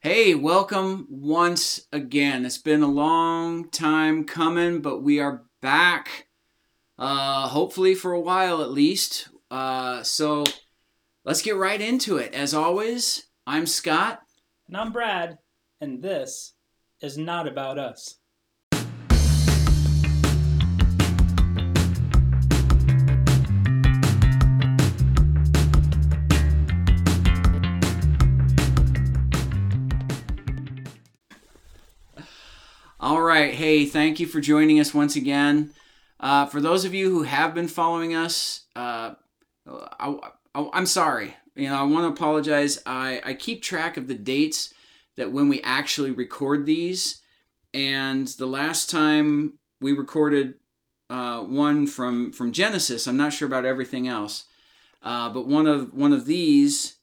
Hey, welcome once again. It's been a long time coming, but we are back. Uh, hopefully for a while at least. Uh, so let's get right into it. As always, I'm Scott. And I'm Brad, and this is not about us. All right. Hey, thank you for joining us once again. Uh, for those of you who have been following us, uh, I, am sorry. You know, I want to apologize. I, I keep track of the dates that when we actually record these, and the last time we recorded uh, one from from Genesis, I'm not sure about everything else, uh, but one of one of these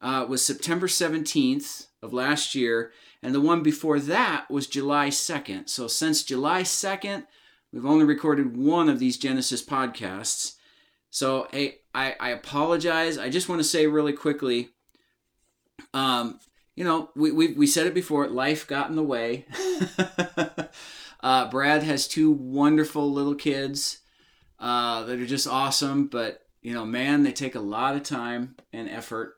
uh, was September 17th of last year, and the one before that was July 2nd. So since July 2nd, we've only recorded one of these Genesis podcasts. So hey, I, I apologize. I just want to say really quickly, um, you know, we, we, we said it before, life got in the way. uh, Brad has two wonderful little kids uh, that are just awesome, but you know, man, they take a lot of time and effort,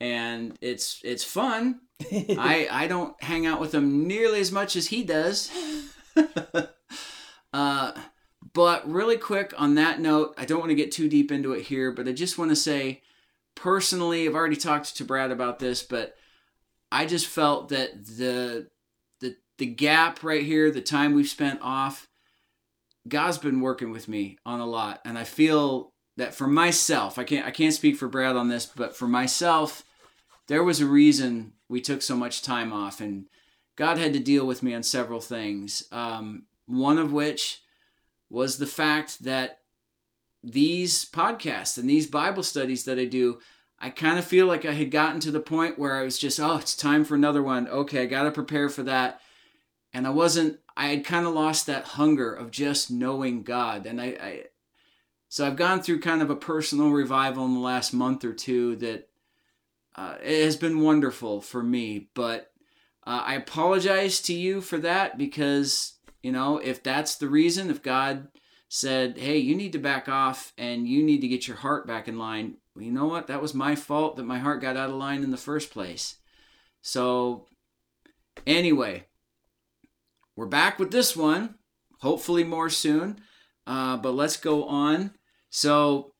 and it's it's fun I I don't hang out with him nearly as much as he does. uh, but really quick on that note, I don't want to get too deep into it here, but I just want to say personally, I've already talked to Brad about this, but I just felt that the the the gap right here, the time we've spent off, God's been working with me on a lot, and I feel that for myself, I can't I can't speak for Brad on this, but for myself, there was a reason we took so much time off, and God had to deal with me on several things. Um, one of which was the fact that these podcasts and these Bible studies that I do, I kind of feel like I had gotten to the point where I was just, oh, it's time for another one. Okay, I got to prepare for that. And I wasn't, I had kind of lost that hunger of just knowing God. And I, I, so I've gone through kind of a personal revival in the last month or two that uh, it has been wonderful for me, but uh, I apologize to you for that because, you know, if that's the reason, if God said, hey, you need to back off and you need to get your heart back in line, well, you know what? That was my fault that my heart got out of line in the first place. So, anyway, we're back with this one, hopefully more soon. Uh, but let's go on. So,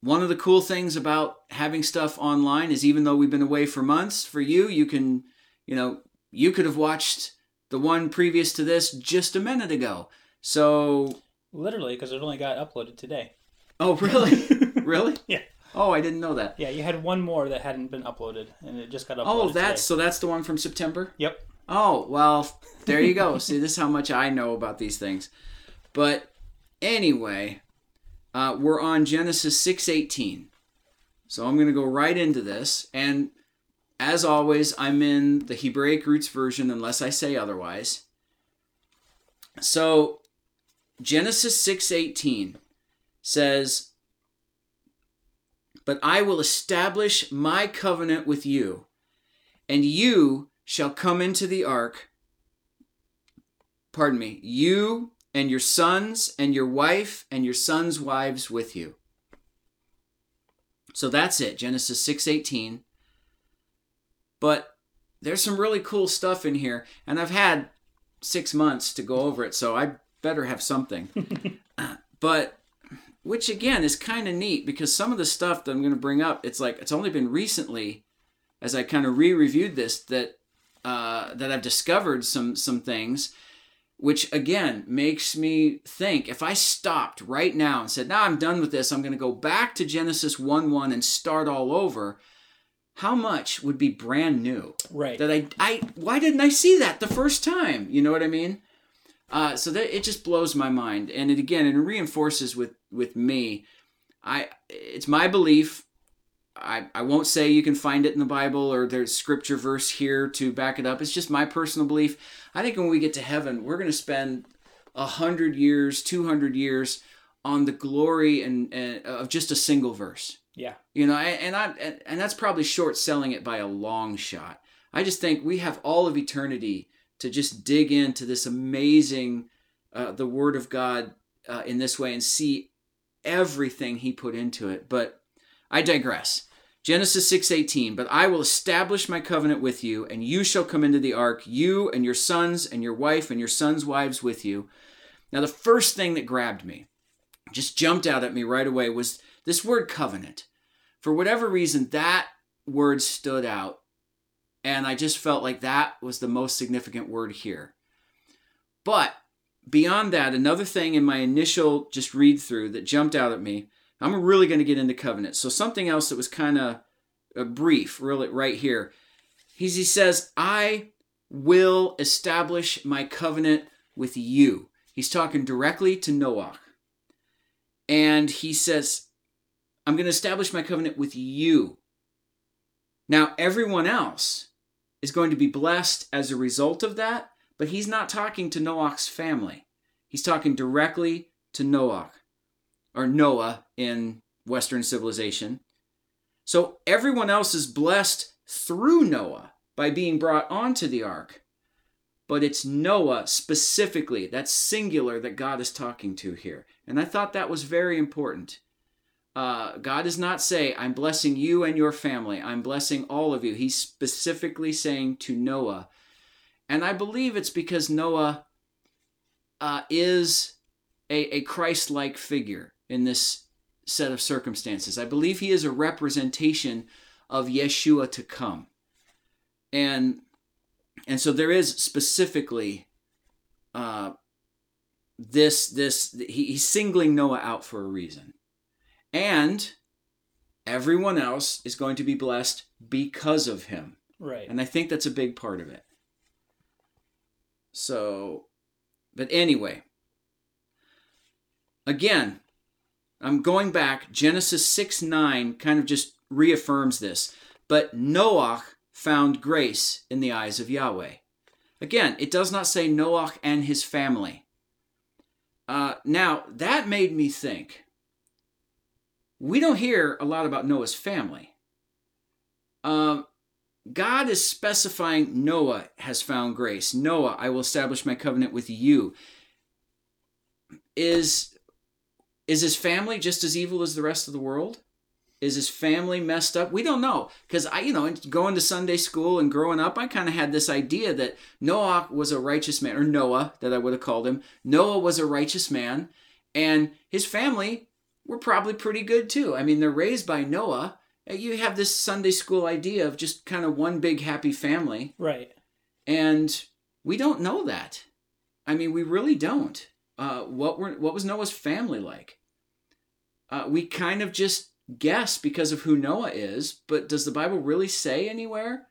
one of the cool things about having stuff online is even though we've been away for months, for you, you can, you know, you could have watched the one previous to this just a minute ago. So literally, because it only got uploaded today. Oh, really? really? yeah. Oh, I didn't know that. Yeah, you had one more that hadn't been uploaded, and it just got oh, uploaded. Oh, that's today. so. That's the one from September. Yep. Oh well, there you go. See, this is how much I know about these things. But anyway, uh, we're on Genesis 6:18. So I'm going to go right into this and as always I'm in the Hebraic roots version unless I say otherwise. So Genesis 6:18 says but I will establish my covenant with you, and you shall come into the ark. Pardon me, you and your sons and your wife and your sons' wives with you. So that's it, Genesis 6:18. But there's some really cool stuff in here, and I've had 6 months to go over it, so I better have something. but which again is kind of neat because some of the stuff that I'm going to bring up, it's like it's only been recently as I kind of re-reviewed this that uh, that I've discovered some some things which again makes me think if I stopped right now and said, now I'm done with this, I'm going to go back to Genesis 1 1 and start all over, how much would be brand new? Right. That I, I, why didn't I see that the first time? You know what I mean? Uh, so that it just blows my mind, and it again it reinforces with with me. I it's my belief I, I won't say you can find it in the Bible or there's scripture verse here to back it up. It's just my personal belief. I think when we get to heaven, we're going to spend a hundred years, two hundred years on the glory and, and, of just a single verse. Yeah. You know, and I and that's probably short selling it by a long shot. I just think we have all of eternity to just dig into this amazing, uh, the Word of God uh, in this way and see everything He put into it. But I digress. Genesis 6:18 But I will establish my covenant with you and you shall come into the ark you and your sons and your wife and your sons wives with you. Now the first thing that grabbed me just jumped out at me right away was this word covenant. For whatever reason that word stood out and I just felt like that was the most significant word here. But beyond that another thing in my initial just read through that jumped out at me I'm really going to get into covenant. So something else that was kind of uh, brief, really, right here. He's, he says, I will establish my covenant with you. He's talking directly to Noah. And he says, I'm going to establish my covenant with you. Now, everyone else is going to be blessed as a result of that, but he's not talking to Noah's family. He's talking directly to Noah or Noah in Western civilization. So everyone else is blessed through Noah by being brought onto the ark. But it's Noah specifically, that's singular, that God is talking to here. And I thought that was very important. Uh, God does not say, I'm blessing you and your family. I'm blessing all of you. He's specifically saying to Noah. And I believe it's because Noah uh, is a, a Christ like figure in this set of circumstances. I believe he is a representation of Yeshua to come. And and so there is specifically uh, this this he, he's singling Noah out for a reason. And everyone else is going to be blessed because of him. Right. And I think that's a big part of it. So, but anyway, again, I'm going back. Genesis 6 9 kind of just reaffirms this. But Noah found grace in the eyes of Yahweh. Again, it does not say Noah and his family. Uh, now, that made me think. We don't hear a lot about Noah's family. Um, God is specifying Noah has found grace. Noah, I will establish my covenant with you. Is is his family just as evil as the rest of the world? Is his family messed up? We don't know. Because I, you know, going to Sunday school and growing up, I kind of had this idea that Noah was a righteous man, or Noah, that I would have called him. Noah was a righteous man, and his family were probably pretty good too. I mean, they're raised by Noah. You have this Sunday school idea of just kind of one big happy family. Right. And we don't know that. I mean, we really don't. Uh, what were what was Noah's family like? Uh, we kind of just guess because of who Noah is, but does the Bible really say anywhere?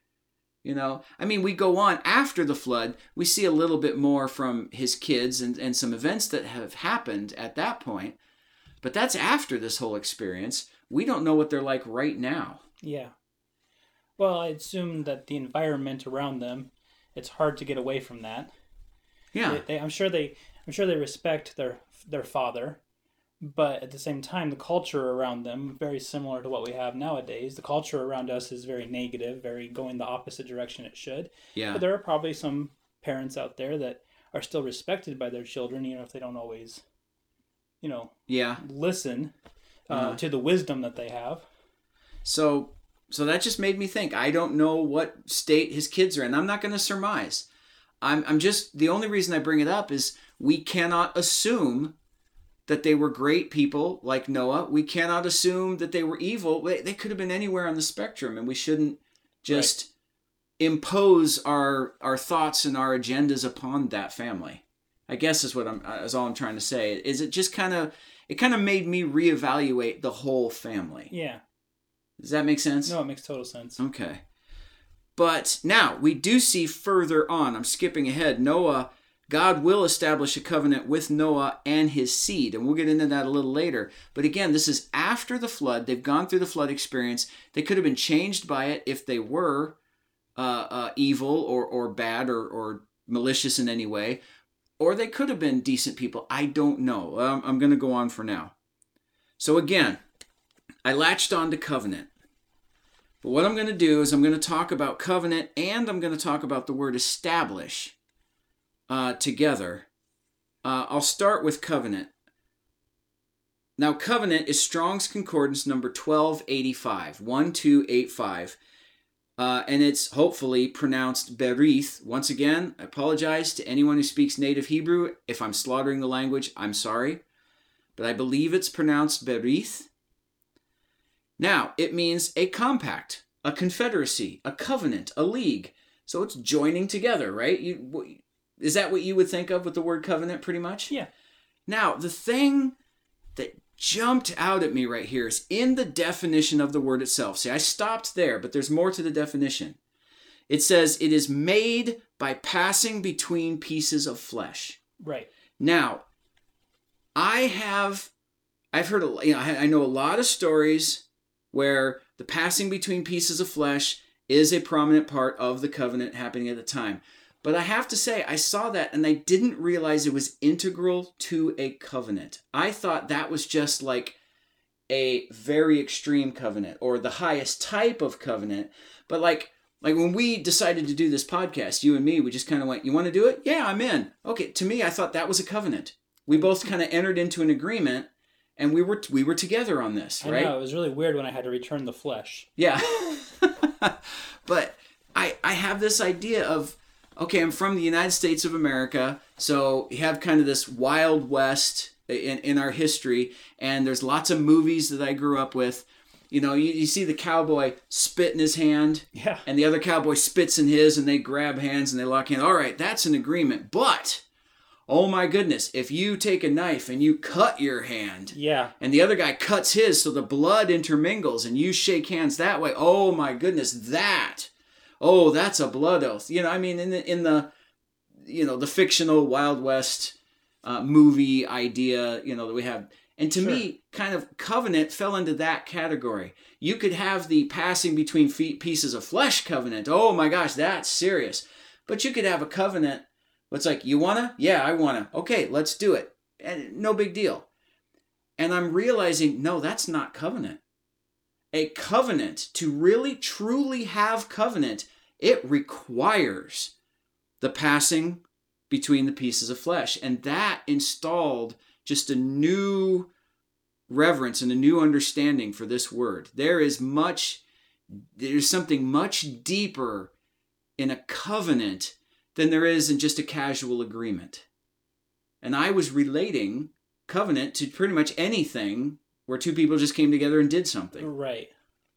You know, I mean, we go on after the flood, we see a little bit more from his kids and, and some events that have happened at that point, but that's after this whole experience. We don't know what they're like right now. Yeah. Well, I assume that the environment around them, it's hard to get away from that. Yeah. They, they, I'm sure they, I'm sure they respect their their father, but at the same time the culture around them very similar to what we have nowadays the culture around us is very negative very going the opposite direction it should yeah but there are probably some parents out there that are still respected by their children even if they don't always you know yeah listen uh, Uh-huh. to the wisdom that they have So so that just made me think. I don't know what state his kids are in. I'm not going to surmise. I'm I'm just the only reason I bring it up is we cannot assume that they were great people like Noah. We cannot assume that they were evil. They, they could have been anywhere on the spectrum, and we shouldn't just impose our our thoughts and our agendas upon that family. I guess is what I'm uh, is all I'm trying to say. Is it just kind of it kind of made me reevaluate the whole family. yeah Does that make sense? no it makes total sense Okay. But now we do see further on. I'm skipping ahead. Noah, God will establish a covenant with Noah and his seed, and we'll get into that a little later. But again, this is after the flood. They've gone through the flood experience. They could have been changed by it if they were uh, uh, evil or, or bad or, or malicious in any way, or they could have been decent people. I don't know. Um, I'm going to go on for now. So again, I latched on to covenant. But what I'm going to do is I'm going to talk about covenant and I'm going to talk about the word establish uh, together. Uh, I'll start with covenant. Now, covenant is Strong's Concordance number 1285, 1285. Uh, and it's hopefully pronounced Berith. Once again, I apologize to anyone who speaks native Hebrew. If I'm slaughtering the language, I'm sorry. But I believe it's pronounced Berith. Now, it means a compact, a confederacy, a covenant, a league. So it's joining together, right? You, is that what you would think of with the word covenant, pretty much? Yeah. Now, the thing that jumped out at me right here is in the definition of the word itself. See, I stopped there, but there's more to the definition. It says it is made by passing between pieces of flesh. Right. Now, I have, I've heard, a, you know, I know a lot of stories where the passing between pieces of flesh is a prominent part of the covenant happening at the time. But I have to say, I saw that and I didn't realize it was integral to a covenant. I thought that was just like a very extreme covenant or the highest type of covenant. But like, like when we decided to do this podcast, you and me, we just kind of went, "You want to do it? Yeah, I'm in." Okay, to me, I thought that was a covenant. We both kind of entered into an agreement, and we were we were together on this, I right? know it was really weird when I had to return the flesh. Yeah. but I I have this idea of okay, I'm from the United States of America, so you have kind of this wild west in in our history and there's lots of movies that I grew up with. You know, you, you see the cowboy spit in his hand Yeah. and the other cowboy spits in his and they grab hands and they lock hands. All right, that's an agreement. But oh my goodness, if you take a knife and you cut your hand Yeah. and the other guy cuts his so the blood intermingles and you shake hands that way oh my goodness that oh that's a blood oath. You know i mean in the in the you know the fictional wild west uh, movie idea you know that we have. And to Sure. me kind of covenant fell into that category. You could have the passing between feet pieces of flesh covenant. Oh my gosh that's serious. But you could have a covenant it's like you wanna? Yeah i wanna. Okay let's do it. And no big deal. And I'm realizing, no, that's not covenant. A covenant, to really truly have covenant, it requires the passing between the pieces of flesh. And that installed just a new reverence and a new understanding for this word. There is much, there's something much deeper in a covenant than there is in just a casual agreement. And I was relating covenant to pretty much anything where two people just came together and did something. Right.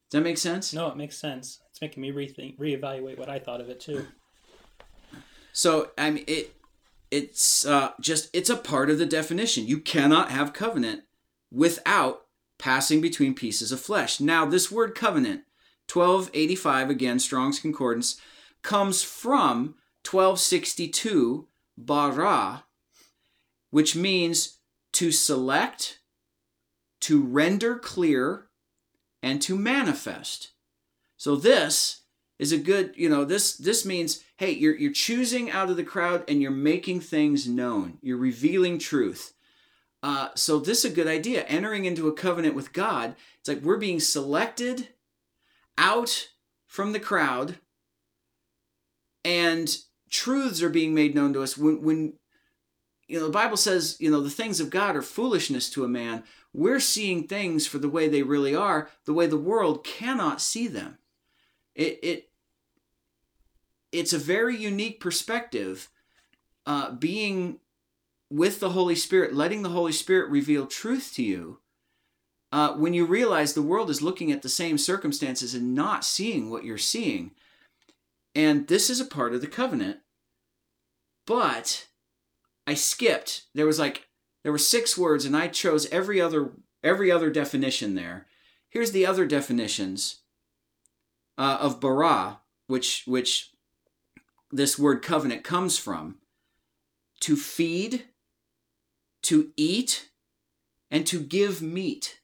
Does that make sense? No, it makes sense. It's making me rethink, reevaluate what I thought of it too. So I mean it it's uh, just it's a part of the definition. You cannot have covenant without passing between pieces of flesh. Now this word covenant, 1285 again Strong's concordance comes from 1262 bara which means to select, to render clear, and to manifest. So this is a good, you know, this this means, hey, you're you're choosing out of the crowd and you're making things known. You're revealing truth. Uh, so this is a good idea. Entering into a covenant with God, it's like we're being selected out from the crowd, and truths are being made known to us when when you know the bible says you know the things of god are foolishness to a man we're seeing things for the way they really are the way the world cannot see them. It it it's a very unique perspective uh, being with the holy spirit letting the holy spirit reveal truth to you uh, when you realize the world is looking at the same circumstances and not seeing what you're seeing. And this is a part of the covenant. But I skipped. There was like there were six words, and I chose every other every other definition there. Here's the other definitions uh, of bara, which which this word covenant comes from: to feed, to eat, and to give meat.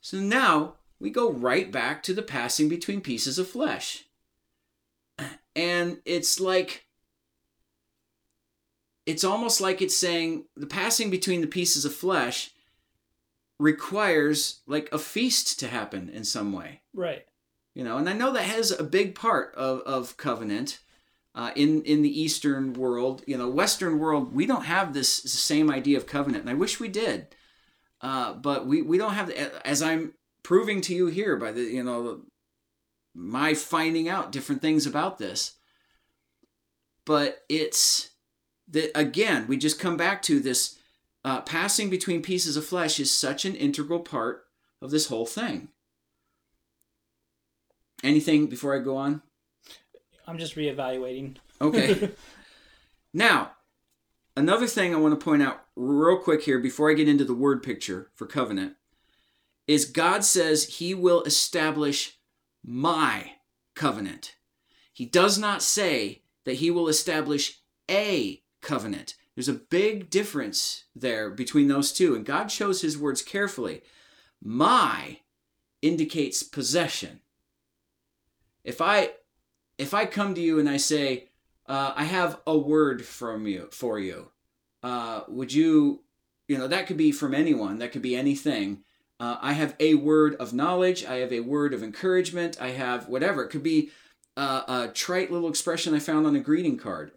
So now we go right back to the passing between pieces of flesh, and it's like it's almost like it's saying the passing between the pieces of flesh requires like a feast to happen in some way. Right. You know, and I know that has a big part of, of covenant uh, in in the Eastern world. You know, Western world, we don't have this same idea of covenant, and I wish we did. Uh, but we, we don't have, as I'm proving to you here by the you know my finding out different things about this. But it's that again, we just come back to this uh, passing between pieces of flesh is such an integral part of this whole thing. Anything before I go on? I'm just reevaluating. Okay. now, another thing I want to point out real quick here before I get into the word picture for covenant is God says he will establish my covenant. He does not say that he will establish a covenant. There's a big difference there between those two, and God chose his words carefully. My indicates possession. If I if I come to you and I say, uh, I have a word from you for you, uh, would you, you know, that could be from anyone, that could be anything. Uh, I have a word of knowledge. I have a word of encouragement. I have whatever. It could be a, a trite little expression I found on a greeting card.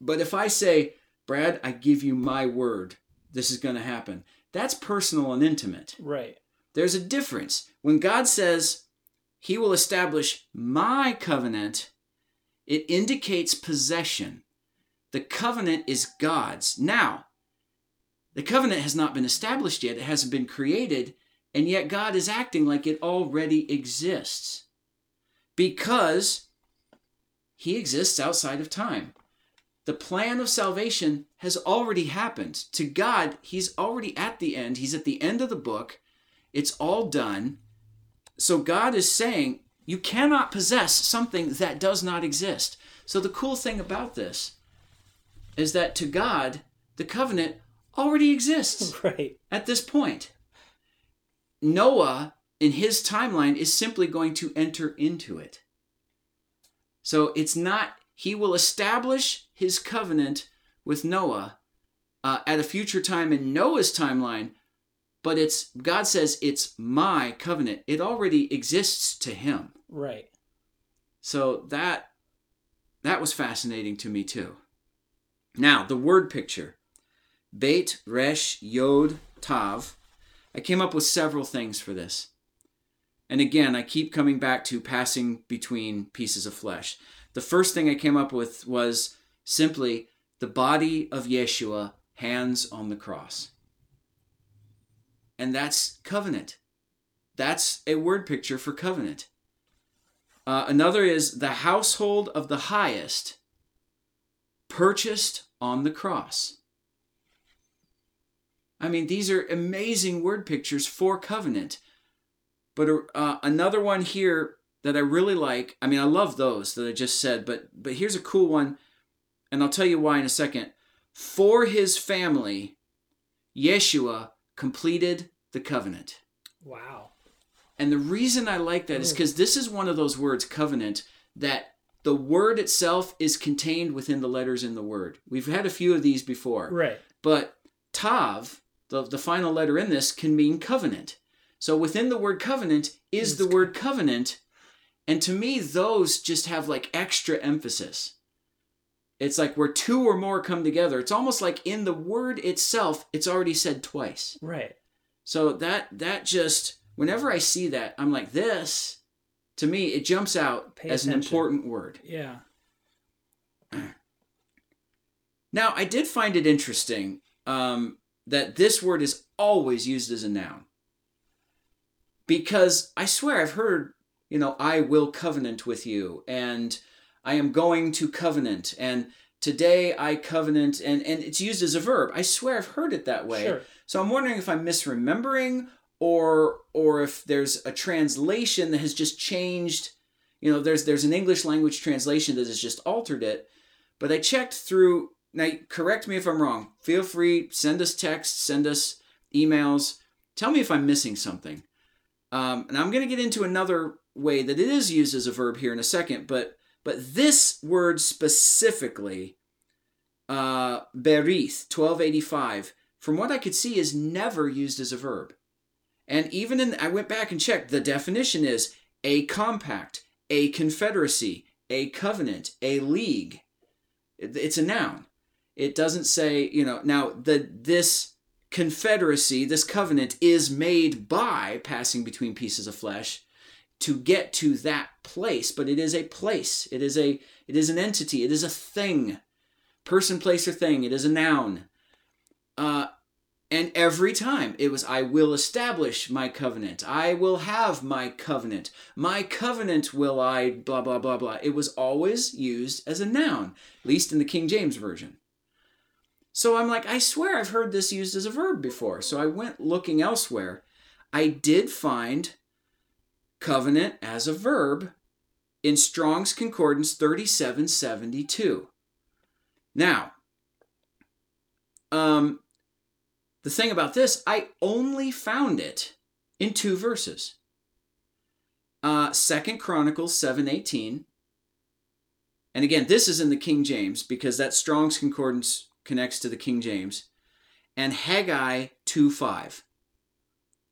But if I say, Brad, I give you my word, this is going to happen, that's personal and intimate. Right. There's a difference. When God says, He will establish my covenant, it indicates possession. The covenant is God's. Now, the covenant has not been established yet, it hasn't been created, and yet God is acting like it already exists because He exists outside of time. The plan of salvation has already happened. To God, He's already at the end, He's at the end of the book, it's all done. So God is saying, you cannot possess something that does not exist. So the cool thing about this is that to God, the covenant already exists Right. at this point. Noah, in his timeline, is simply going to enter into it. So it's not, he will establish his covenant with Noah uh, at a future time in Noah's timeline, but it's, God says, it's my covenant. It already exists to him. Right. So that that was fascinating to me too. Now, the word picture. Beit, Resh, Yod, Tav. I came up with several things for this. And again, I keep coming back to passing between pieces of flesh. The first thing I came up with was simply the body of Yeshua, hands on the cross. And that's covenant. That's a word picture for covenant. Uh, another is the household of the highest, purchased on the cross. I mean, these are amazing word pictures for covenant. But uh, another one here that I really like. I mean, I love those that I just said, but but here's a cool one, and I'll tell you why in a second. For his family, Yeshua completed the covenant. Wow. And the reason I like that is hmm. because this is one of those words, covenant, that the word itself is contained within the letters in the word. We've had a few of these before. Right. But tav, the, the final letter in this, can mean covenant. So within the word covenant is the word covenant. And to me, those just have like extra emphasis. It's like where two or more come together. It's almost like in the word itself, it's already said twice. Right. So that that just whenever I see that, I'm like this. To me, it jumps out Pay as an important word. Yeah. Now, I did find it interesting um, that this word is always used as a noun. Because I swear I've heard, you know, I will covenant with you, and I am going to covenant, and today I covenant, and, and it's used as a verb. I swear I've heard it that way. Sure. So I'm wondering if I'm misremembering or or if there's a translation that has just changed. You know, there's there's an English language translation that has just altered it. But I checked through. Now, correct me if I'm wrong. Feel free. Send us texts. Send us emails. Tell me if I'm missing something. Um, and I'm going to get into another way that it is used as a verb here in a second. But but this word specifically, uh, berith, 1285, from what I could see, is never used as a verb. And even in, I went back and checked, the definition is a compact, a confederacy, a covenant, a league. It's a noun. It doesn't say, you know, now the this confederacy, this covenant is made by passing between pieces of flesh to get to that place, but it is a place. It is a it is an entity. It is a thing. Person, place, or thing. It is a noun. Uh, and every time it was, I will establish my covenant. I will have my covenant. My covenant will I, blah, blah, blah, blah. It was always used as a noun, at least in the King James Version. So I'm like, I swear I've heard this used as a verb before. So I went looking elsewhere. I did find covenant as a verb in Strong's Concordance 3772. Now, um, the thing about this, I only found it in two verses. Uh, Second Chronicles 7:18. And again, this is in the King James because that Strong's Concordance connects to the King James. And Haggai 2:5.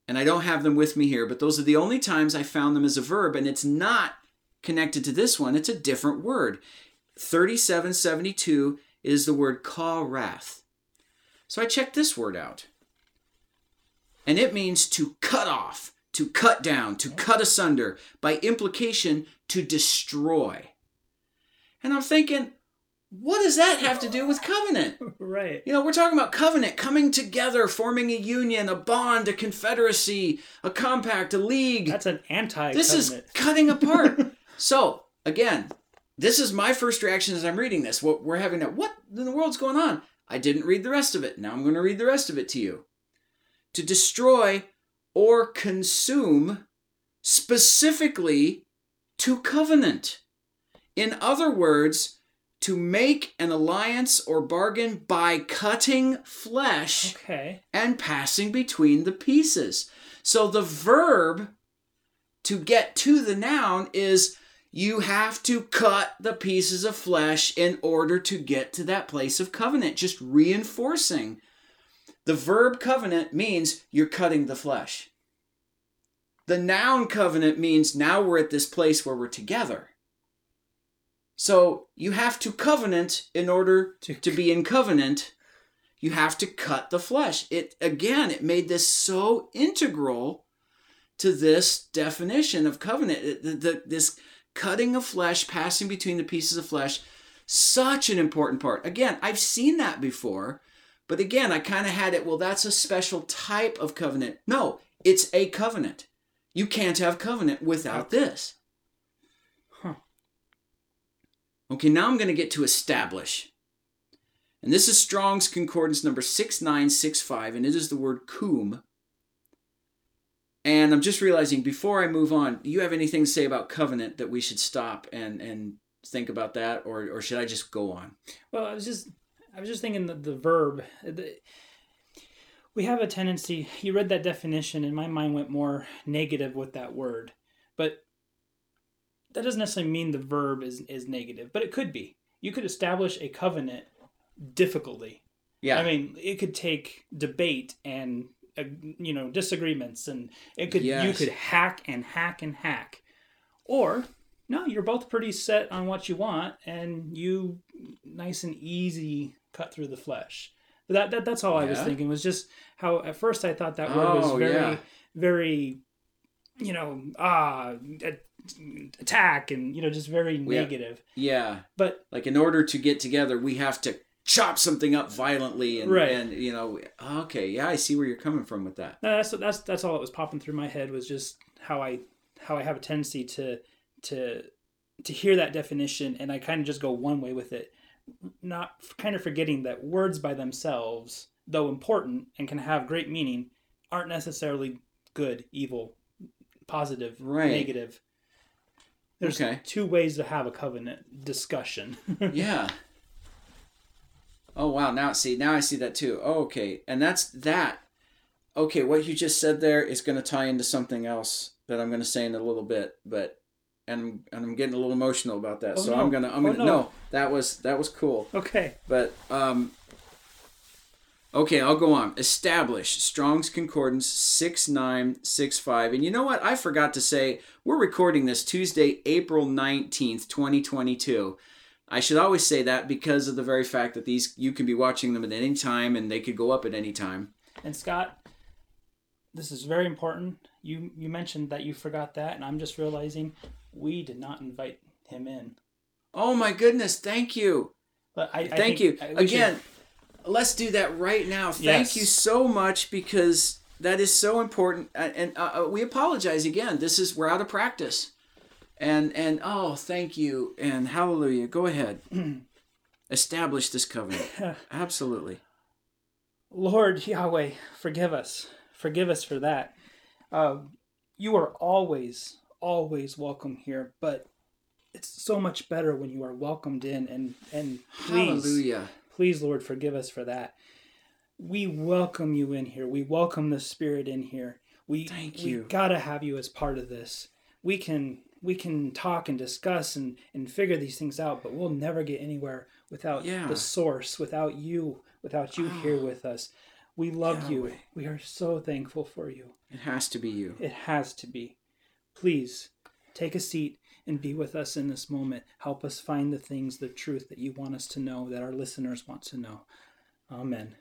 And I don't have them with me here, but those are the only times I found them as a verb, and it's not connected to this one. It's a different word. 3772 is the word karath. So I checked this word out. And it means to cut off, to cut down, to cut asunder, by implication, to destroy. And I'm thinking, what does that have to do with covenant? Right. You know, we're talking about covenant, coming together, forming a union, a bond, a confederacy, a compact, a league. That's an anti This is cutting apart. so, again, this is my first reaction as I'm reading this. What we're having now, what in the world's going on? I didn't read the rest of it. Now I'm going to read the rest of it to you. To destroy or consume, specifically to covenant. In other words, to make an alliance or bargain by cutting flesh Okay. and passing between the pieces. So the verb to get to the noun is you have to cut the pieces of flesh in order to get to that place of covenant, just reinforcing. The verb covenant means you're cutting the flesh. The noun covenant means now we're at this place where we're together. So you have to covenant in order To- to be in covenant you have to cut the flesh. It again it made this so integral to this definition of covenant. It- the- the- this cutting of flesh passing between the pieces of flesh such an important part. Again i've seen that before but again i kind of had it well that's a special type of covenant. No it's a covenant. You can't have covenant without this okay now i'm going to get to establish and this is Strong's Concordance number 6965, and it is the word cum. And I'm just realizing before I move on, do you have anything to say about covenant that we should stop and, and think about that, or, or should I just go on? Well, I was just I was just thinking that the verb the, we have a tendency you read that definition and my mind went more negative with that word. That doesn't necessarily mean the verb is is negative, but it could be. You could establish a covenant difficultly. Yeah. I mean, it could take debate and uh, you know disagreements, and it could you could hack and hack and hack, or no, you're both pretty set on what you want, and you nice and easy cut through the flesh. But that, that that's all I was thinking was just how at first I thought that word was Oh, very yeah. very you know ah attack and you know just very Yeah. negative. yeah. But Like in order to get together, we have to chop something up violently and, Right. and you know, okay, yeah, I see where you're coming from with that. No, that's that's that's all that was popping through my head was just how I how I have a tendency to to to hear that definition and I kind of just go one way with it, not kind of forgetting that words by themselves, though important and can have great meaning, aren't necessarily good, evil, positive, Right. negative. There's Okay. two ways to have a covenant discussion. yeah. Oh wow! Now see, now I see that too. Oh, okay, and that's that. Okay, what you just said there is going to tie into something else that I'm going to say in a little bit, but and and I'm getting a little emotional about that. Oh, so no. I'm gonna I'm Oh, gonna no. no. That was that was cool, okay. but um. Okay, I'll go on. Establish Strong's Concordance 6965. And you know what? I forgot to say, we're recording this Tuesday, April 19th, 2022. I should always say that because of the very fact that these you can be watching them at any time and they could go up at any time. And Scott, this is very important. You you mentioned that you forgot that, and I'm just realizing we did not invite him in. Oh my goodness, thank you. But I, I Thank you. I- we should- Again, let's do that right now. Thank Yes. you so much because that is so important. And uh, uh, we apologize again. This is we're out of practice. And and oh, thank you and hallelujah. Go ahead. Establish this covenant. Absolutely. Lord Yahweh, forgive us. Forgive us for that. Uh, you are always, always welcome here, but it's so much better when you are welcomed in. And and please, Hallelujah. Please, Lord, forgive us for that. We welcome you in here. We welcome the Spirit in here. We Thank we you. gotta have you as part of this. We can we can talk and discuss and and figure these things out, but we'll never get anywhere without Yeah. the source, without you, without you here ah. with us. We love you. We are so thankful for you. It has to be you. It has to be. Please take a seat and be with us in this moment. Help us find the things, the truth that you want us to know, that our listeners want to know. Amen.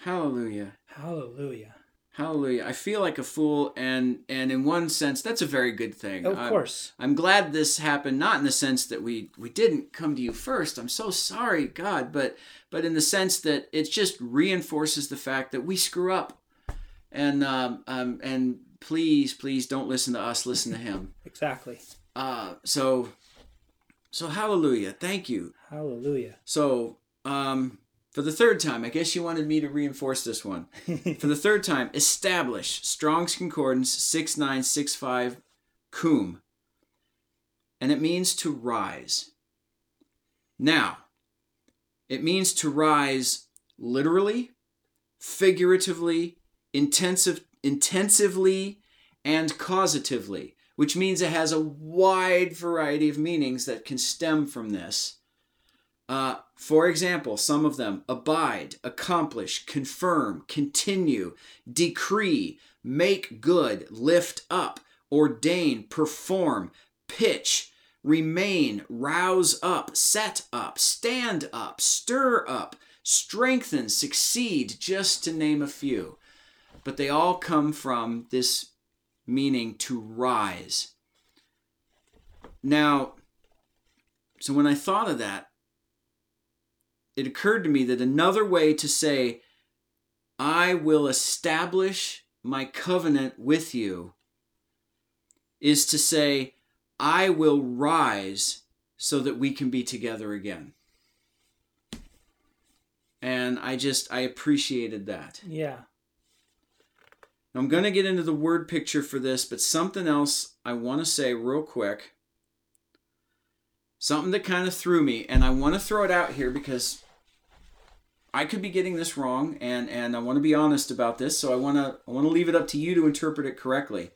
Hallelujah. Hallelujah. Hallelujah. I feel like a fool and and in one sense that's a very good thing. Of I'm- course. I'm glad this happened, not in the sense that we we didn't come to you first. I'm so sorry, God, but but in the sense that it just reinforces the fact that we screw up, and um, um and please please don't listen to us, listen to Him. Exactly. Uh, so so hallelujah, thank you. Hallelujah. So um. For the third time, I guess you wanted me to reinforce this one. For the third time, establish Strong's Concordance 6965 cum. And it means to rise. Now, it means to rise literally, figuratively, intensive, intensively, and causatively, which means it has a wide variety of meanings that can stem from this. Uh, for example, some of them abide, accomplish, confirm, continue, decree, make good, lift up, ordain, perform, pitch, remain, rouse up, set up, stand up, stir up, strengthen, succeed, just to name a few. But they all come from this meaning to rise. Now, so when I thought of that, it occurred to me that another way to say, I will establish my covenant with you, is to say, I will rise so that we can be together again. And I just, I appreciated that. Yeah. I'm going to get into the word picture for this, but something else I want to say real quick. Something that kind of threw me, and I want to throw it out here because I could be getting this wrong, and, and I want to be honest about this, so I want to I want to leave it up to you to interpret it correctly.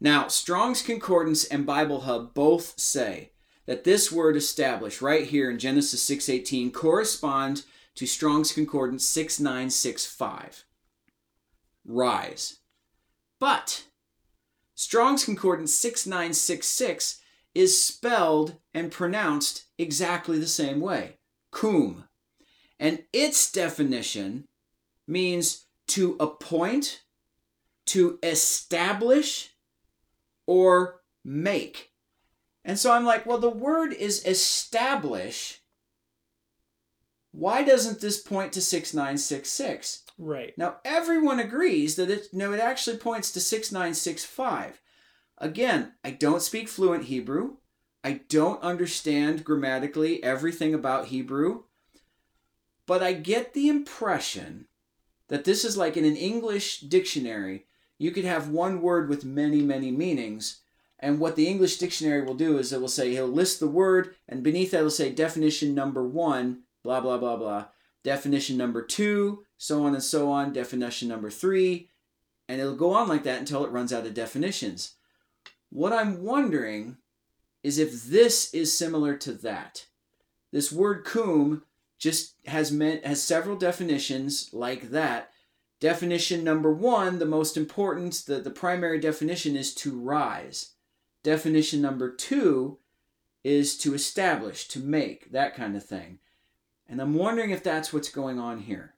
Now, Strong's Concordance and Bible Hub both say that this word established right here in Genesis 6:18 correspond to Strong's Concordance 6965 rise. But Strong's Concordance 6966 is spelled and pronounced exactly the same way cum. And its definition means to appoint, to establish, or make. And so I'm like, well, the word is establish. Why doesn't this point to 6966? Right. Now everyone agrees that it no, it actually points to 6965. Again, I don't speak fluent Hebrew. I don't understand grammatically everything about Hebrew. But I get the impression that this is like in an English dictionary, you could have one word with many, many meanings. And what the English dictionary will do is it will say, he'll list the word, and beneath that, it'll say definition number one, blah, blah, blah, blah. Definition number two, so on and so on. Definition number three. And it'll go on like that until it runs out of definitions. What I'm wondering is if this is similar to that. This word cum just has meant has several definitions like that. Definition number one, the most important, the, the primary definition is to rise. Definition number two is to establish, to make, that kind of thing. And I'm wondering if that's what's going on here.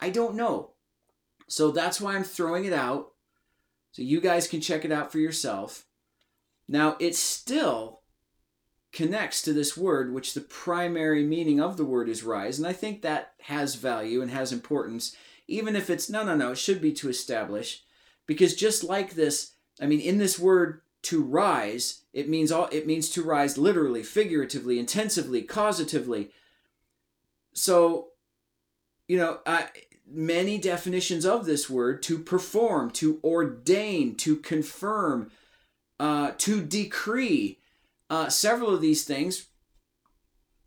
I don't know. So that's why I'm throwing it out. So you guys can check it out for yourself. Now, it still connects to this word, which the primary meaning of the word is rise. And I think that has value and has importance, even if it's no, no, no, it should be to establish. Because just like this, I mean, in this word to rise, it means all it means to rise literally, figuratively, intensively, causatively. So, you know, many definitions of this word to perform, to ordain, to confirm, uh, to decree. Uh, several of these things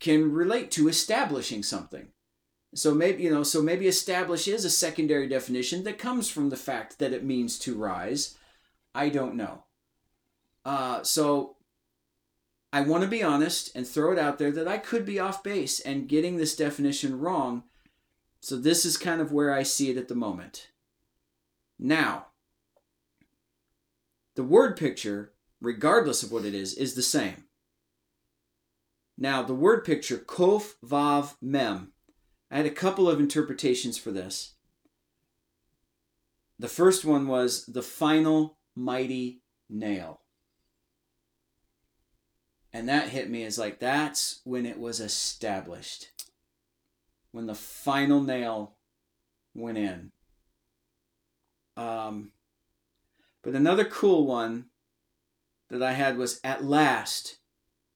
can relate to establishing something. So maybe you know, so maybe establish is a secondary definition that comes from the fact that it means to rise. I don't know. Uh, so I want to be honest and throw it out there that I could be off base and getting this definition wrong. So this is kind of where I see it at the moment. Now, the word picture, regardless of what it is, is the same. Now, the word picture, kof, vav, mem. I had a couple of interpretations for this. The first one was the final mighty nail. And that hit me as like, that's when it was established. When the final nail went in. Um, but another cool one that I had was at last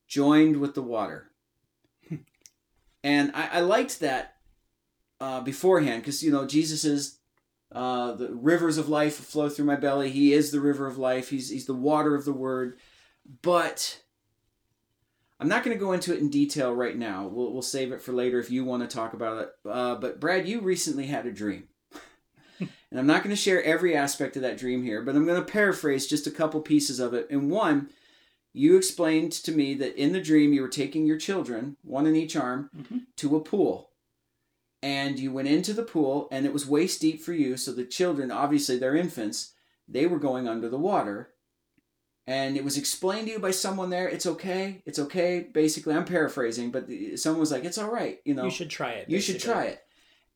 joined with the water. and I, I liked that uh, beforehand because, you know, Jesus is uh, the rivers of life flow through my belly. He is the river of life. He's, he's the water of the word. But I'm not going to go into it in detail right now. We'll, we'll save it for later if you want to talk about it. Uh, but Brad, you recently had a dream. and I'm not going to share every aspect of that dream here, but I'm going to paraphrase just a couple pieces of it. And one, you explained to me that in the dream you were taking your children, one in each arm, mm-hmm. to a pool. And you went into the pool, and it was waist deep for you. So the children, obviously they're infants, they were going under the water. And it was explained to you by someone there. It's okay. It's okay. Basically, I'm paraphrasing, but someone was like, "It's all right." You know, you should try it. Basically. You should try it.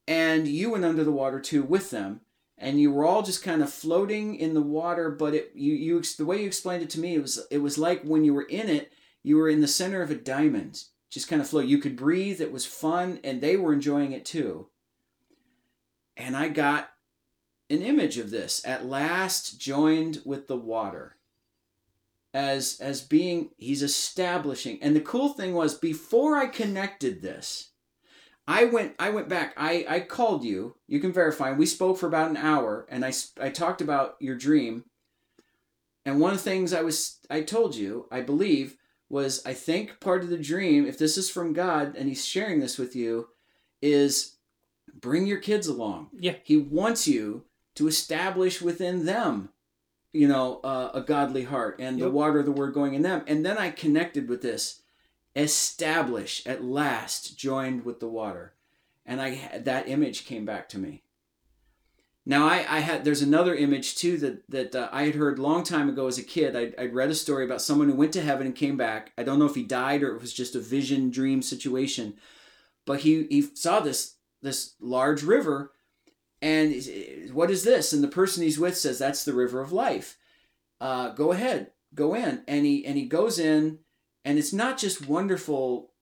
And you went under the water too with them, and you were all just kind of floating in the water. But it, you, you, the way you explained it to me, it was, it was like when you were in it, you were in the center of a diamond, just kind of float. You could breathe. It was fun, and they were enjoying it too. And I got an image of this at last joined with the water as as being he's establishing and the cool thing was before i connected this I went I went back. I I called you. You can verify. We spoke for about an hour and I I talked about your dream. And one of the things I was I told you, I believe, was I think part of the dream, if this is from God and he's sharing this with you, is bring your kids along. Yeah. He wants you to establish within them, you know, uh, a godly heart and yep. the water of the word going in them. And then I connected with this establish at last joined with the water. And i that image came back to me. Now i, I had there's another image too that that uh, i had heard long time ago as a kid. I'd, I'd read a story about someone who went to heaven and came back. I don't know if he died or it was just a vision dream situation. But he he saw this this large river and what is this and the person he's with says that's the river of life uh, go ahead go in and he and he goes in and it's not just wonderful,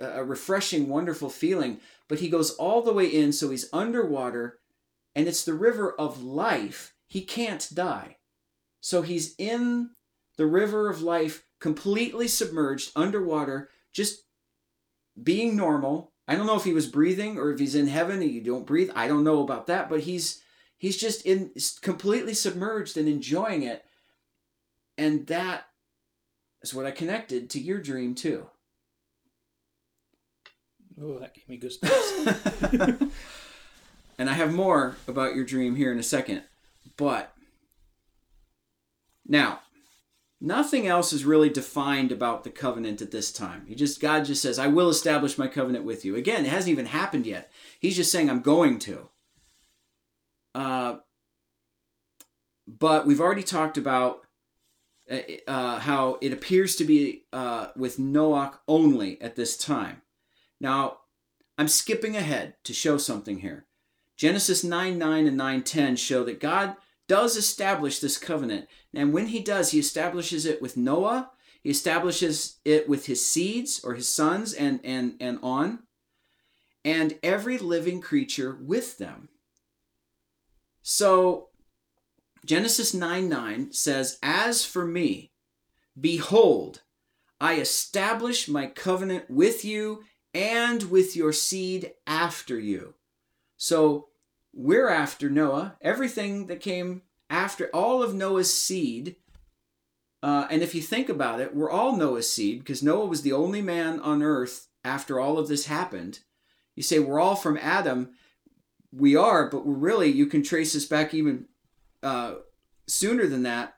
a refreshing, wonderful feeling, but he goes all the way in, so he's underwater, and it's the river of life. He can't die. So he's in the river of life, completely submerged underwater, just being normal. I don't know if he was breathing or if he's in heaven and you don't breathe. I don't know about that, but he's he's just in completely submerged and enjoying it. And that is what I connected to your dream too. Oh, that gave me goosebumps. and I have more about your dream here in a second. But now, Nothing else is really defined about the covenant at this time. He just God just says, "I will establish my covenant with you." Again, it hasn't even happened yet. He's just saying, "I'm going to." Uh, but we've already talked about uh, uh, how it appears to be uh, with Noach only at this time. Now, I'm skipping ahead to show something here. Genesis 9 9 and 9 10 show that God does establish this covenant. And when he does, he establishes it with Noah, he establishes it with his seeds or his sons and, and, and on, and every living creature with them. So Genesis 9 9 says, As for me, behold, I establish my covenant with you and with your seed after you. So we're after Noah. Everything that came after, all of Noah's seed. Uh, and if you think about it, we're all Noah's seed because Noah was the only man on earth after all of this happened. You say we're all from Adam. We are, but we're really, you can trace us back even uh, sooner than that.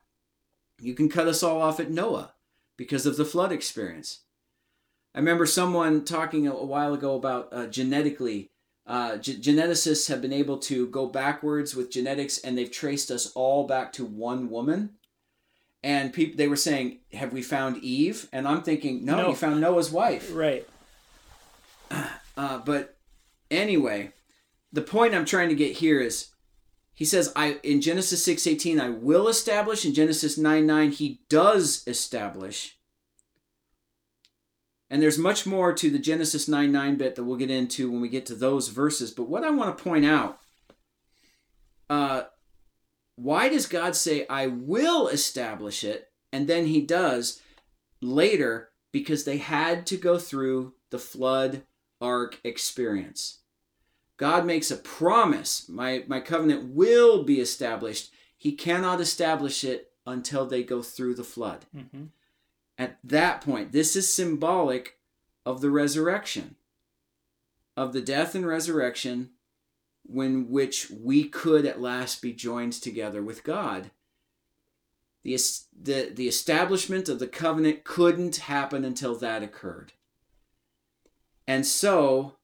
You can cut us all off at Noah because of the flood experience. I remember someone talking a, while ago about uh, genetically. Uh, ge- geneticists have been able to go backwards with genetics, and they've traced us all back to one woman. And people, they were saying, "Have we found Eve?" And I'm thinking, "No, No. you found Noah's wife." Right. Uh, but anyway, the point I'm trying to get here is he says I in Genesis 6:18 I will establish in Genesis 9:9 he does establish. And there's much more to the Genesis 9 9 bit that we'll get into when we get to those verses, but what I want to point out uh why does God say I will establish it and then he does later because they had to go through the flood ark experience. God makes a promise. My, my covenant will be established. He cannot establish it until they go through the flood. hmm At that point, this is symbolic of the resurrection, of the death and resurrection, when which we could at last be joined together with God. The, the, the establishment of the covenant couldn't happen until that occurred. And so,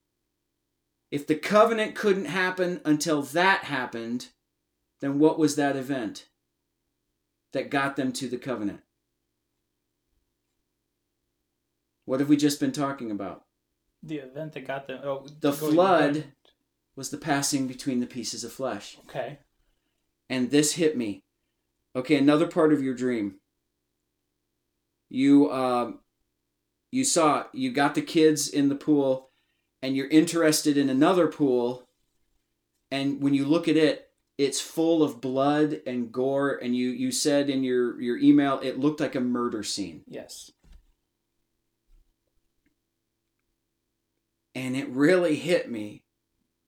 if the covenant couldn't happen until that happened, then what was that event that got them to the covenant? What have we just been talking about? The event that got them. Oh, The flood. Was the passing between the pieces of flesh. Okay. And this hit me. Okay, another part of your dream. You um you saw you got the kids in the pool and you're interested in another pool and when you look at it it's full of blood and gore and you you said in your your email it looked like a murder scene Yes. And it really hit me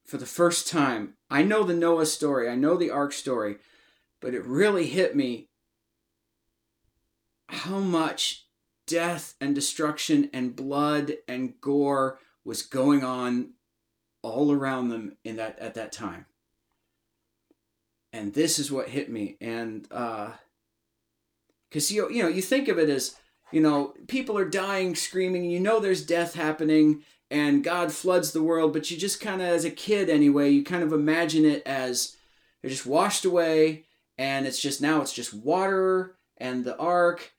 for the first time. I know the Noah story, I know the ark story, but it really hit me how much death and destruction and blood and gore was going on all around them in that at that time. And this is what hit me and uh cuz you you know you think of it as you know people are dying screaming you know there's death happening and God floods the world, but you just kind of, as a kid anyway, you kind of imagine it as they're just washed away, and it's just now it's just water and the ark.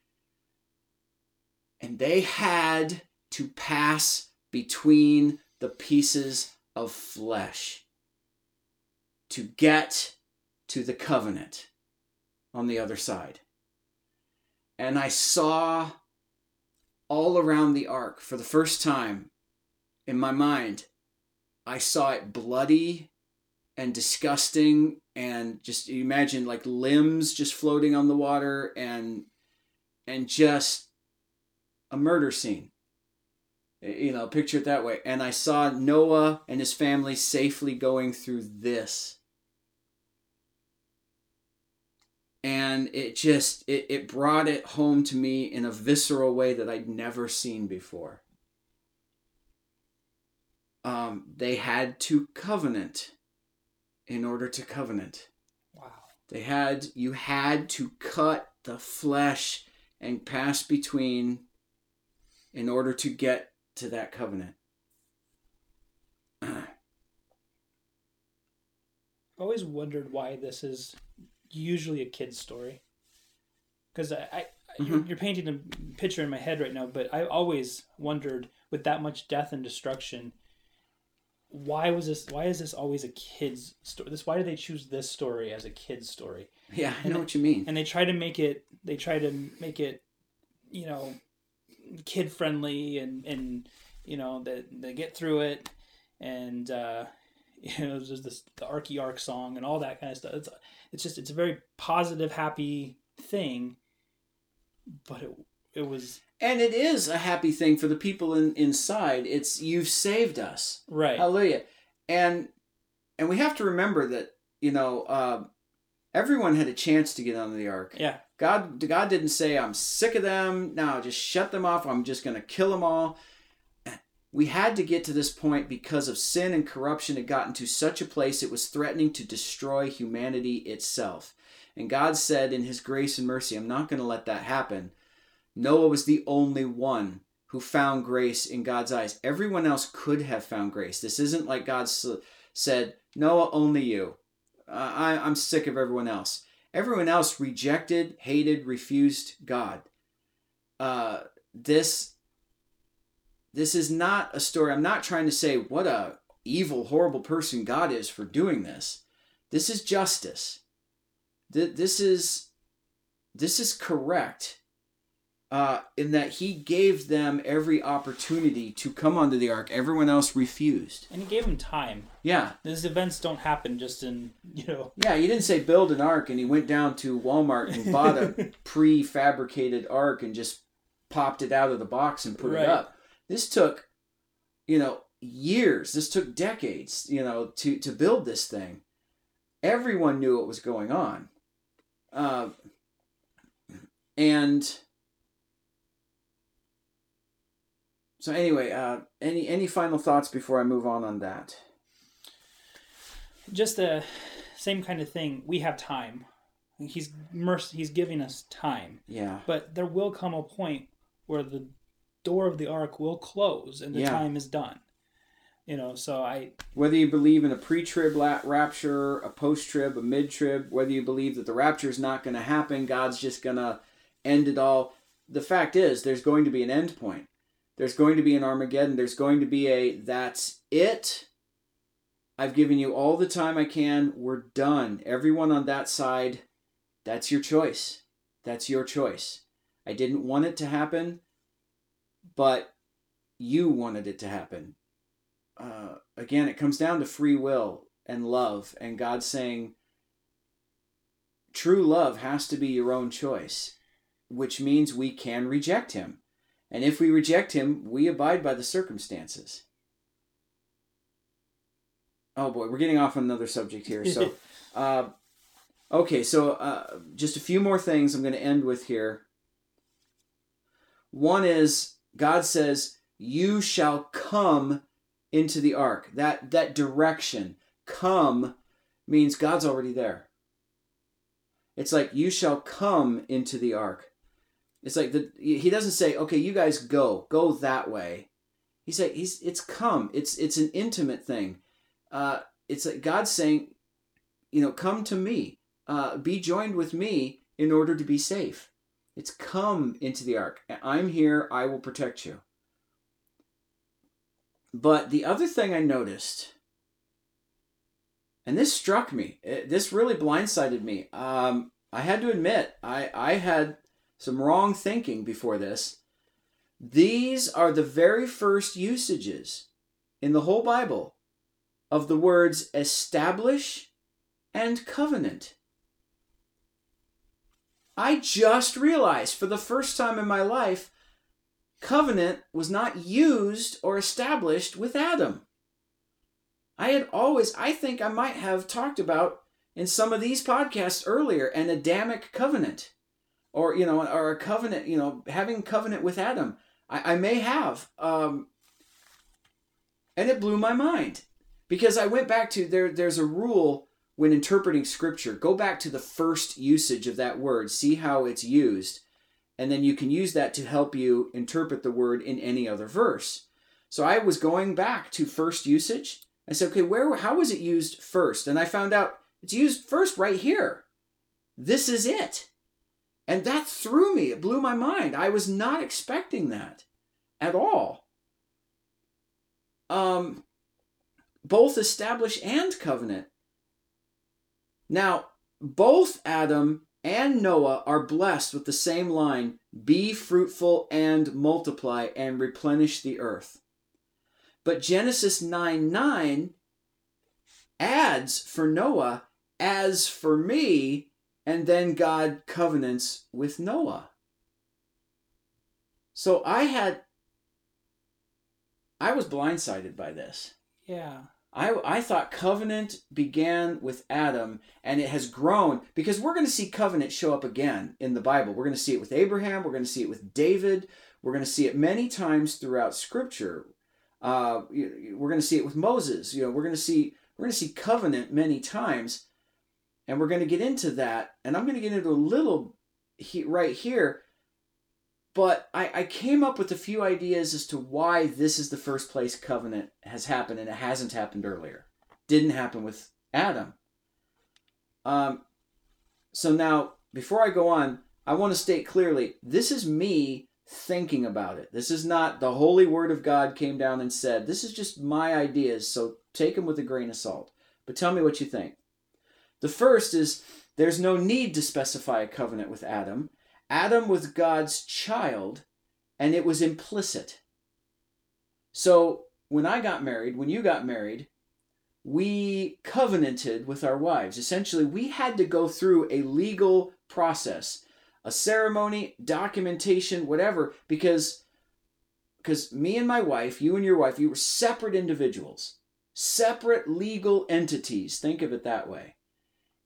And they had to pass between the pieces of flesh to get to the covenant on the other side. And I saw all around the ark for the first time in my mind, I saw it bloody and disgusting, and just imagine like limbs just floating on the water, and and just a murder scene. You know, picture it that way. And I saw Noah and his family safely going through this. And it just it, it brought it home to me in a visceral way that I'd never seen before um, they had to covenant in order to covenant. Wow. They had you had to cut the flesh and pass between in order to get to that covenant. I've always wondered why this is usually a kid's story. Because I, I you're, Mhm. you're painting a picture in my head right now, but I always wondered with that much death and destruction, why was this? Why is this always a kid's story? This why do they choose this story as a kid's story? Yeah, I know what you mean. And they try to make it. They try to make it, you know, kid friendly and and you know that they get through it and uh you know there's this the arky ark song and all that kind of stuff it's, it's just it's a very positive happy thing but it it was And it is a happy thing for the people in, inside. It's you've saved us. right Hallelujah. And and we have to remember that, you know, uh, everyone had a chance to get onto the ark. yeah God God didn't say I'm sick of them. Now just shut them off. I'm just going to kill them all. We had to get to this point because of sin and corruption had gotten to such a place it was threatening to destroy humanity itself. And God said in his grace and mercy, I'm not going to let that happen. Noah was the only one who found grace in God's eyes. Everyone else could have found grace. This isn't like God said, Noah, only you. Uh, I, I'm sick of everyone else. Everyone else rejected, hated, refused God. Uh, this this is not a story. I'm not trying to say what a evil, horrible person God is for doing this. This is justice. Th- This is this is correct. Uh, in that he gave them every opportunity to come onto the ark. Everyone else refused. and he gave him time Yeah, these events don't happen just in you know Yeah, he didn't say build an ark and he went down to Walmart and bought a prefabricated ark and just popped it out of the box and put Right. it up. This took, you know, years. This took decades, you know, to to build this thing. Everyone knew what was going on. Uh, and so anyway, uh, any any final thoughts before I move on on that? just the same kind of thing we have time he's merc- he's giving us time Yeah. but there will come a point where the door of the ark will close and the Yeah. time is done you know so i whether you believe in a pre-trib rapture, a post-trib, a mid-trib, whether you believe that the rapture is not going to happen, God's just going to end it all. The fact is, there's going to be an end point. There's going to be an Armageddon. There's going to be a that's it. I've given you all the time I can. We're done. Everyone on that side, that's your choice. That's your choice. I didn't want it to happen, but you wanted it to happen uh, again, it comes down to free will and love, and God saying, true love has to be your own choice, which means we can reject Him. And if we reject Him, we abide by the circumstances. Oh boy, we're getting off on another subject here. So, uh, okay, so uh, just a few more things I'm going to end with here. One is God says, "You shall come into the ark." That that direction, come, means God's already there. It's like you shall come into the ark. It's like the he doesn't say, "Okay, you guys go, go that way." He say he's it's come. It's it's an intimate thing. Uh, it's like God's saying, you know, come to me. Uh, be joined with me in order to be safe. It's come into the ark. I'm here. I will protect you. But the other thing I noticed, and this struck me, it- this really blindsided me. Um, I had to admit, I, I had some wrong thinking before this. These are the very first usages in the whole Bible of the words establish and covenant. I just realized for the first time in my life, covenant was not used or established with Adam. I had always, I think I might have talked about in some of these podcasts earlier an Adamic covenant or, you know, or a covenant, you know, having covenant with Adam. I, I may have. Um, and it blew my mind because I went back to there, there's a rule when interpreting scripture. Go back to the first usage of that word, see how it's used. and then you can use that to help you interpret the word in any other verse. So I was going back to first usage. I said, okay, where how was it used first? And I found out it's used first right here. This is it. And that threw me. It blew my mind. I was not expecting that at all. Um both establish and covenant. Now, both Adam and Noah are blessed with the same line be fruitful and multiply and replenish the earth. But Genesis 9 9 adds for Noah, as for me, and then God covenants with Noah. So I had, I was blindsided by this. Yeah. I, I thought covenant began with Adam and it has grown because we're going to see covenant show up again in the Bible. We're going to see it with Abraham, we're going to see it with David, we're going to see it many times throughout Scripture. Uh, we're going to see it with Moses. You know, we're going to see we're going to see covenant many times, and we're going to get into that. And I'm going to get into a little he, right here but I, I came up with a few ideas as to why this is the first place covenant has happened and it hasn't happened earlier. Didn't happen with Adam. Um, so now, before I go on, I want to state clearly this is me thinking about it. This is not the holy word of God came down and said. This is just my ideas, so take them with a grain of salt. But tell me what you think. The first is there's no need to specify a covenant with Adam Adam was God's child, and it was implicit. So when I got married, when you got married, we covenanted with our wives. Essentially, we had to go through a legal process, a ceremony, documentation, whatever, because because me and my wife, you and your wife, you were separate individuals, separate legal entities. Think of it that way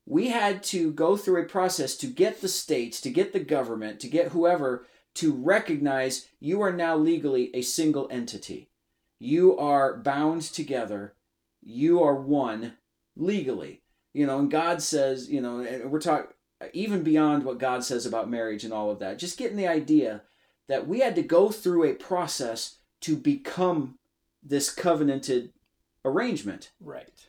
we had to go through a process to get the states, to get the government, to get whoever to recognize you are now legally a single entity. You are bound together. You are one legally. You know, and God says, you know, and we're talking even beyond what God says about marriage and all of that, just getting the idea that we had to go through a process to become this covenanted arrangement. Right.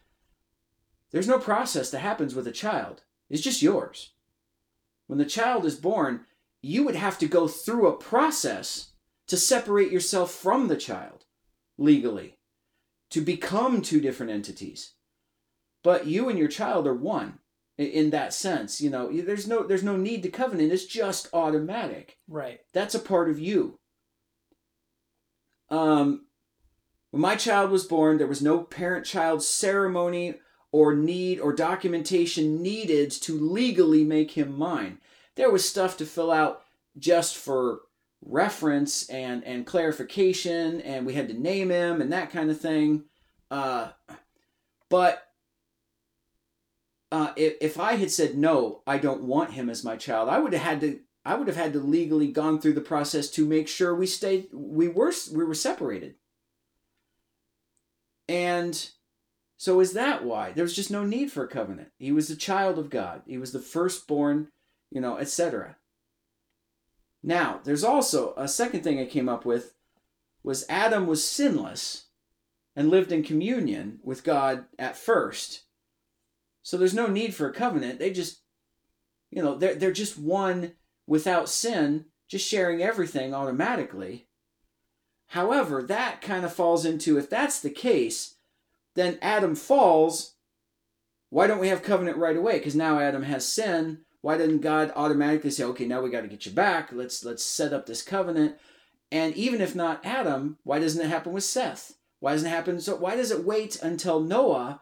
There's no process that happens with a child. It's just yours. When the child is born, you would have to go through a process to separate yourself from the child legally, to become two different entities. But you and your child are one in that sense. You know, there's no there's no need to covenant. It's just automatic. Right. That's a part of you. Um, when my child was born, there was no parent-child ceremony or need or documentation needed to legally make him mine. There was stuff to fill out just for reference and and clarification, and we had to name him and that kind of thing. Uh, but uh, if, if I had said no, I don't want him as my child, I would have had to I would have had to legally gone through the process to make sure we stayed we were we were separated. And so is that why? There was just no need for a covenant. He was a child of God. He was the firstborn, you know, etc. Now, there's also a second thing I came up with was Adam was sinless and lived in communion with God at first. So there's no need for a covenant. They just you know, they're they're just one without sin, just sharing everything automatically. However, that kind of falls into if that's the case, then Adam falls. Why don't we have covenant right away? Because now Adam has sin. Why didn't God automatically say, okay, now we got to get you back. Let's let's set up this covenant. And even if not Adam, why doesn't it happen with Seth? Why doesn't it happen? So why does it wait until Noah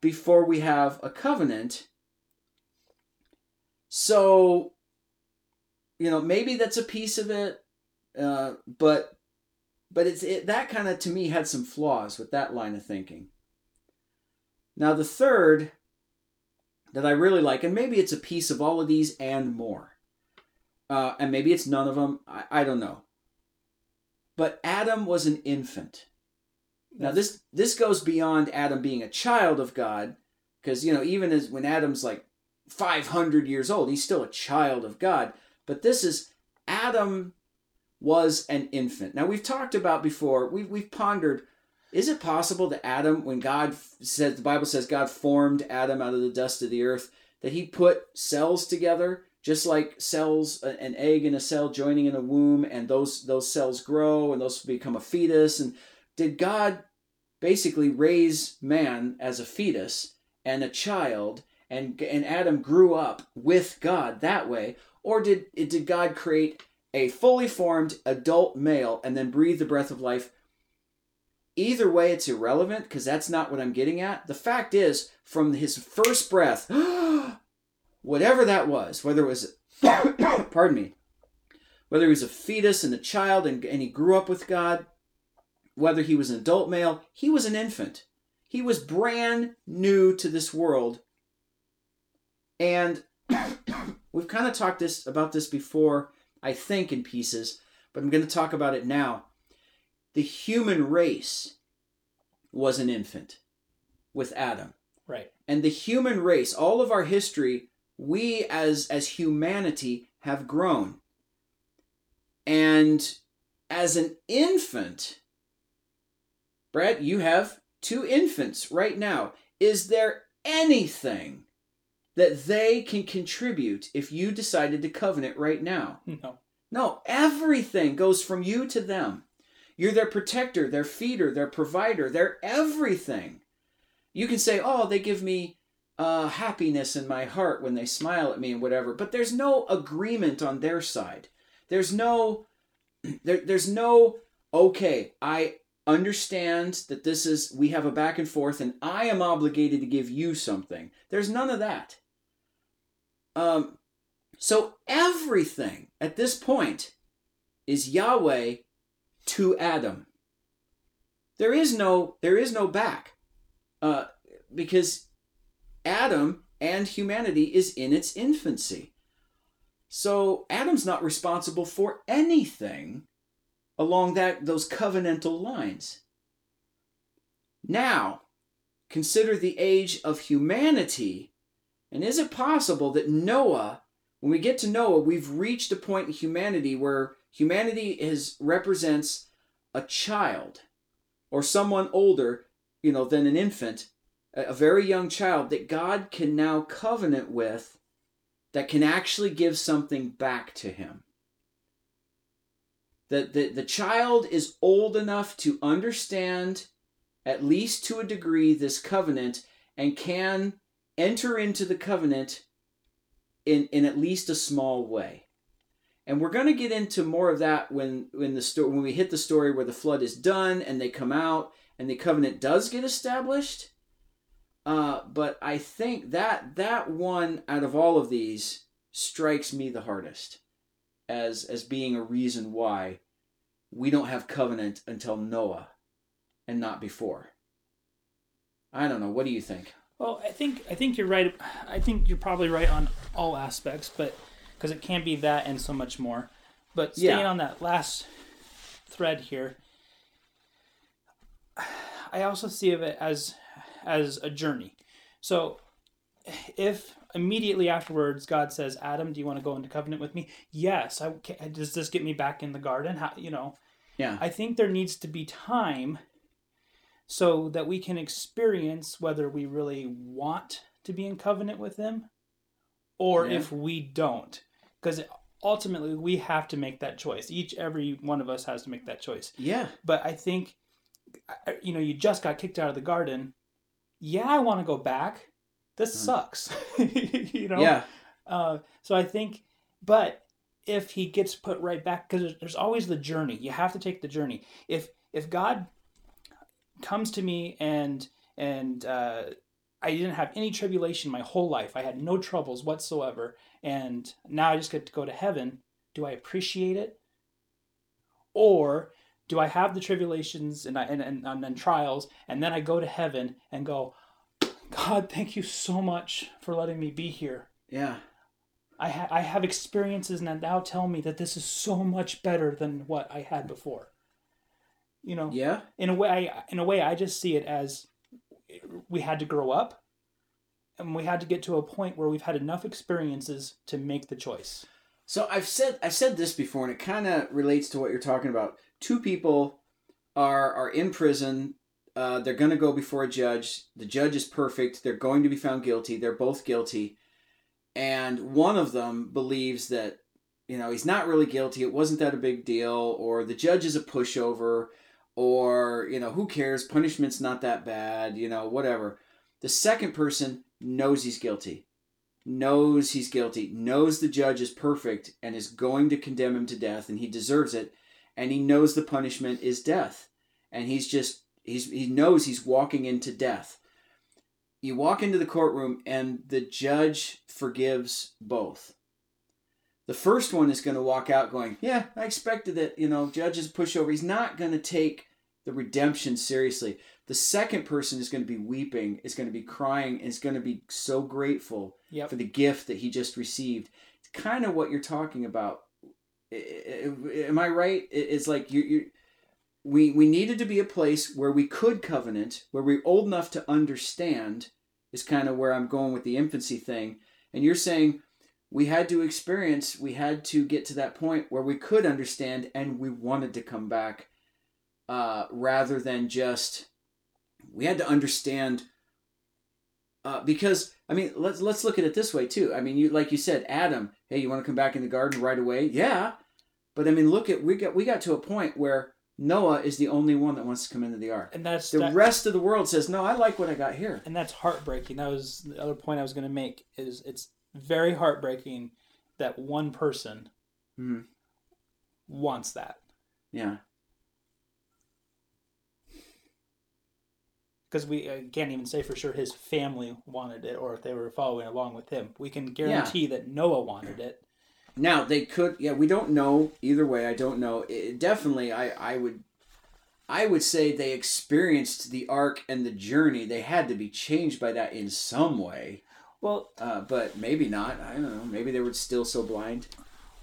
before we have a covenant? So, you know, maybe that's a piece of it, uh, but but it's it, that kind of to me had some flaws with that line of thinking. Now, the third that I really like, and maybe it's a piece of all of these and more, uh, and maybe it's none of them, I, I don't know. But Adam was an infant. Now this this goes beyond Adam being a child of God, because you know even as when Adam's like 500 years old, he's still a child of God. But this is Adam was an infant. Now we've talked about before. We've we've pondered. Is it possible that Adam, when God says the Bible says God formed Adam out of the dust of the earth, that He put cells together, just like cells, an egg and a cell joining in a womb, and those those cells grow and those become a fetus. And did God basically raise man as a fetus and a child, and and Adam grew up with God that way, or did did God create a fully formed adult male and then breathe the breath of life? Either way, it's irrelevant because that's not what I'm getting at. The fact is, from his first breath, whatever that was, whether it was, pardon me, whether he was a fetus and a child and, and he grew up with God, whether he was an adult male, he was an infant. He was brand new to this world. And we've kind of talked this about this before, I think, in pieces, but I'm going to talk about it now. The human race was an infant with Adam. Right. And the human race, all of our history, we as as humanity have grown. And as an infant, Brad, you have two infants right now. Is there anything that they can contribute if you decided to covenant right now? No. No, everything goes from you to them. You're their protector, their feeder, their provider, their everything. You can say, oh, they give me uh, happiness in my heart when they smile at me and whatever, but there's no agreement on their side. There's no, there, there's no, okay, I understand that this is, we have a back and forth and I am obligated to give you something. There's none of that. Um, so everything at this point is Yahweh to Adam. There is no there is no back, uh, because Adam and humanity is in its infancy. So Adam's not responsible for anything along that those covenantal lines. Now, consider the age of humanity, and is it possible that Noah when we get to Noah, we've reached a point in humanity where humanity is represents a child or someone older, you know, than an infant, a very young child that God can now covenant with that can actually give something back to him. That the, the child is old enough to understand, at least to a degree, this covenant and can enter into the covenant in in at least a small way. And we're going to get into more of that when when the story when we hit the story where the flood is done and they come out and the covenant does get established. Uh, but I think that that one out of all of these strikes me the hardest as as being a reason why we don't have covenant until Noah and not before. I don't know. What do you think? Well, I think I think you're right. I think you're probably right on all aspects, but because it can't be that and so much more. But staying yeah. on that last thread here, I also see of it as as a journey. So if immediately afterwards God says, "Adam, do you want to go into covenant with me?" Yes. I does this get me back in the garden? How you know? Yeah. I think there needs to be time so that we can experience whether we really want to be in covenant with Him or yeah. if we don't. Because ultimately, we have to make that choice. Each, every one of us has to make that choice. Yeah. But I think, you know, you just got kicked out of the garden. Yeah, I want to go back. This mm. sucks. you know? Yeah. Uh, so I think, but if he gets put right back, because there's always the journey. You have to take the journey. If if God comes to me and and uh, I didn't have any tribulation my whole life. I had no troubles whatsoever, and now I just get to go to heaven. Do I appreciate it, or do I have the tribulations and I, and, and, and then trials, and then I go to heaven and go, God, thank you so much for letting me be here. Yeah. I, ha- I have experiences and now tell me that this is so much better than what I had before. You know, yeah. In a way, in a way, I just see it as we had to grow up, and we had to get to a point where we've had enough experiences to make the choice. So I've said I've said this before, and it kind of relates to what you're talking about. Two people are are in prison. Uh, they're going to go before a judge. The judge is perfect. They're going to be found guilty. They're both guilty, and one of them believes that you know he's not really guilty. It wasn't that a big deal, or the judge is a pushover, or you know who cares? Punishment's not that bad. You know whatever. The second person knows he's guilty knows he's guilty, knows the judge is perfect and is going to condemn him to death and he deserves it, and he knows the punishment is death. And he's just he's he knows he's walking into death. You walk into the courtroom and the judge forgives both. The first one is going to walk out going, "Yeah, I expected that, you know, judge is pushover. He's not going to take the redemption seriously." The second person is going to be weeping, is going to be crying, is going to be so grateful Yep. for the gift that he just received. It's kind of what you're talking about. Am I right? It's like you, you, we we needed to be a place where we could covenant, where we're old enough to understand. Is kind of where I'm going with the infancy thing. And you're saying we had to experience, we had to get to that point where we could understand, and we wanted to come back, uh, rather than just we had to understand uh, because I mean let's let's look at it this way too. I mean you like you said Adam, hey, you want to come back in the garden right away? Yeah. But I mean look at we got we got to a point where Noah is the only one that wants to come into the ark. And that's The that, rest of the world says, "No, I like what I got here." and that's heartbreaking. That was the other point I was going to make. Is it's very heartbreaking that one person Mhm. wants that Yeah. Because we uh, can't even say for sure his family wanted it or if they were following along with him. We can guarantee that Noah wanted it. Now they could, yeah. We don't know either way. I don't know. It, definitely, I I would, I would say they experienced the ark and the journey. They had to be changed by that in some way. Well, Uh, but maybe not. I don't know. Maybe they were still so blind.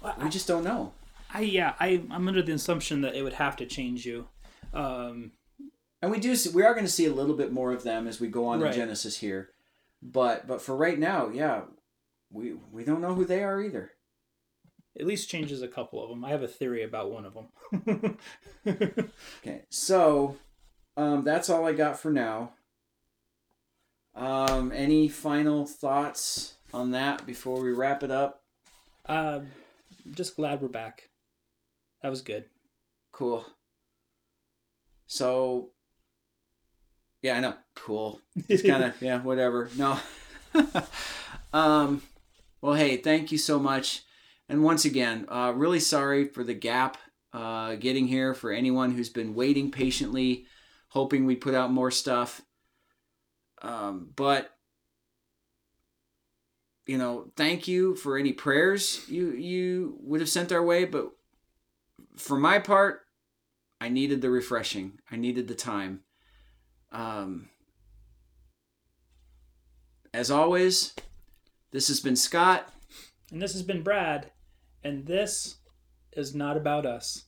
We I, just don't know. I yeah, I I'm under the assumption that it would have to change you. Um, And we do. See, we are going to see a little bit more of them as we go on Right. in Genesis here. But but for right now, yeah, we we don't know who they are either. at least changes a couple of them. I have a theory about one of them. Okay, so um, that's all I got for now. Um, any final thoughts on that before we wrap it up? uh, just glad we're back. That was good. Cool. So, yeah, I know. Cool. It's kind of yeah, whatever. No. um, well, hey, thank you so much, and once again, uh, really sorry for the gap uh, getting here for anyone who's been waiting patiently, hoping we put out more stuff. Um, but you know, thank you for any prayers you you would have sent our way. But for my part, I needed the refreshing. I needed the time. Um, as always, this has been Scott. And this has been Brad, and this is not about us.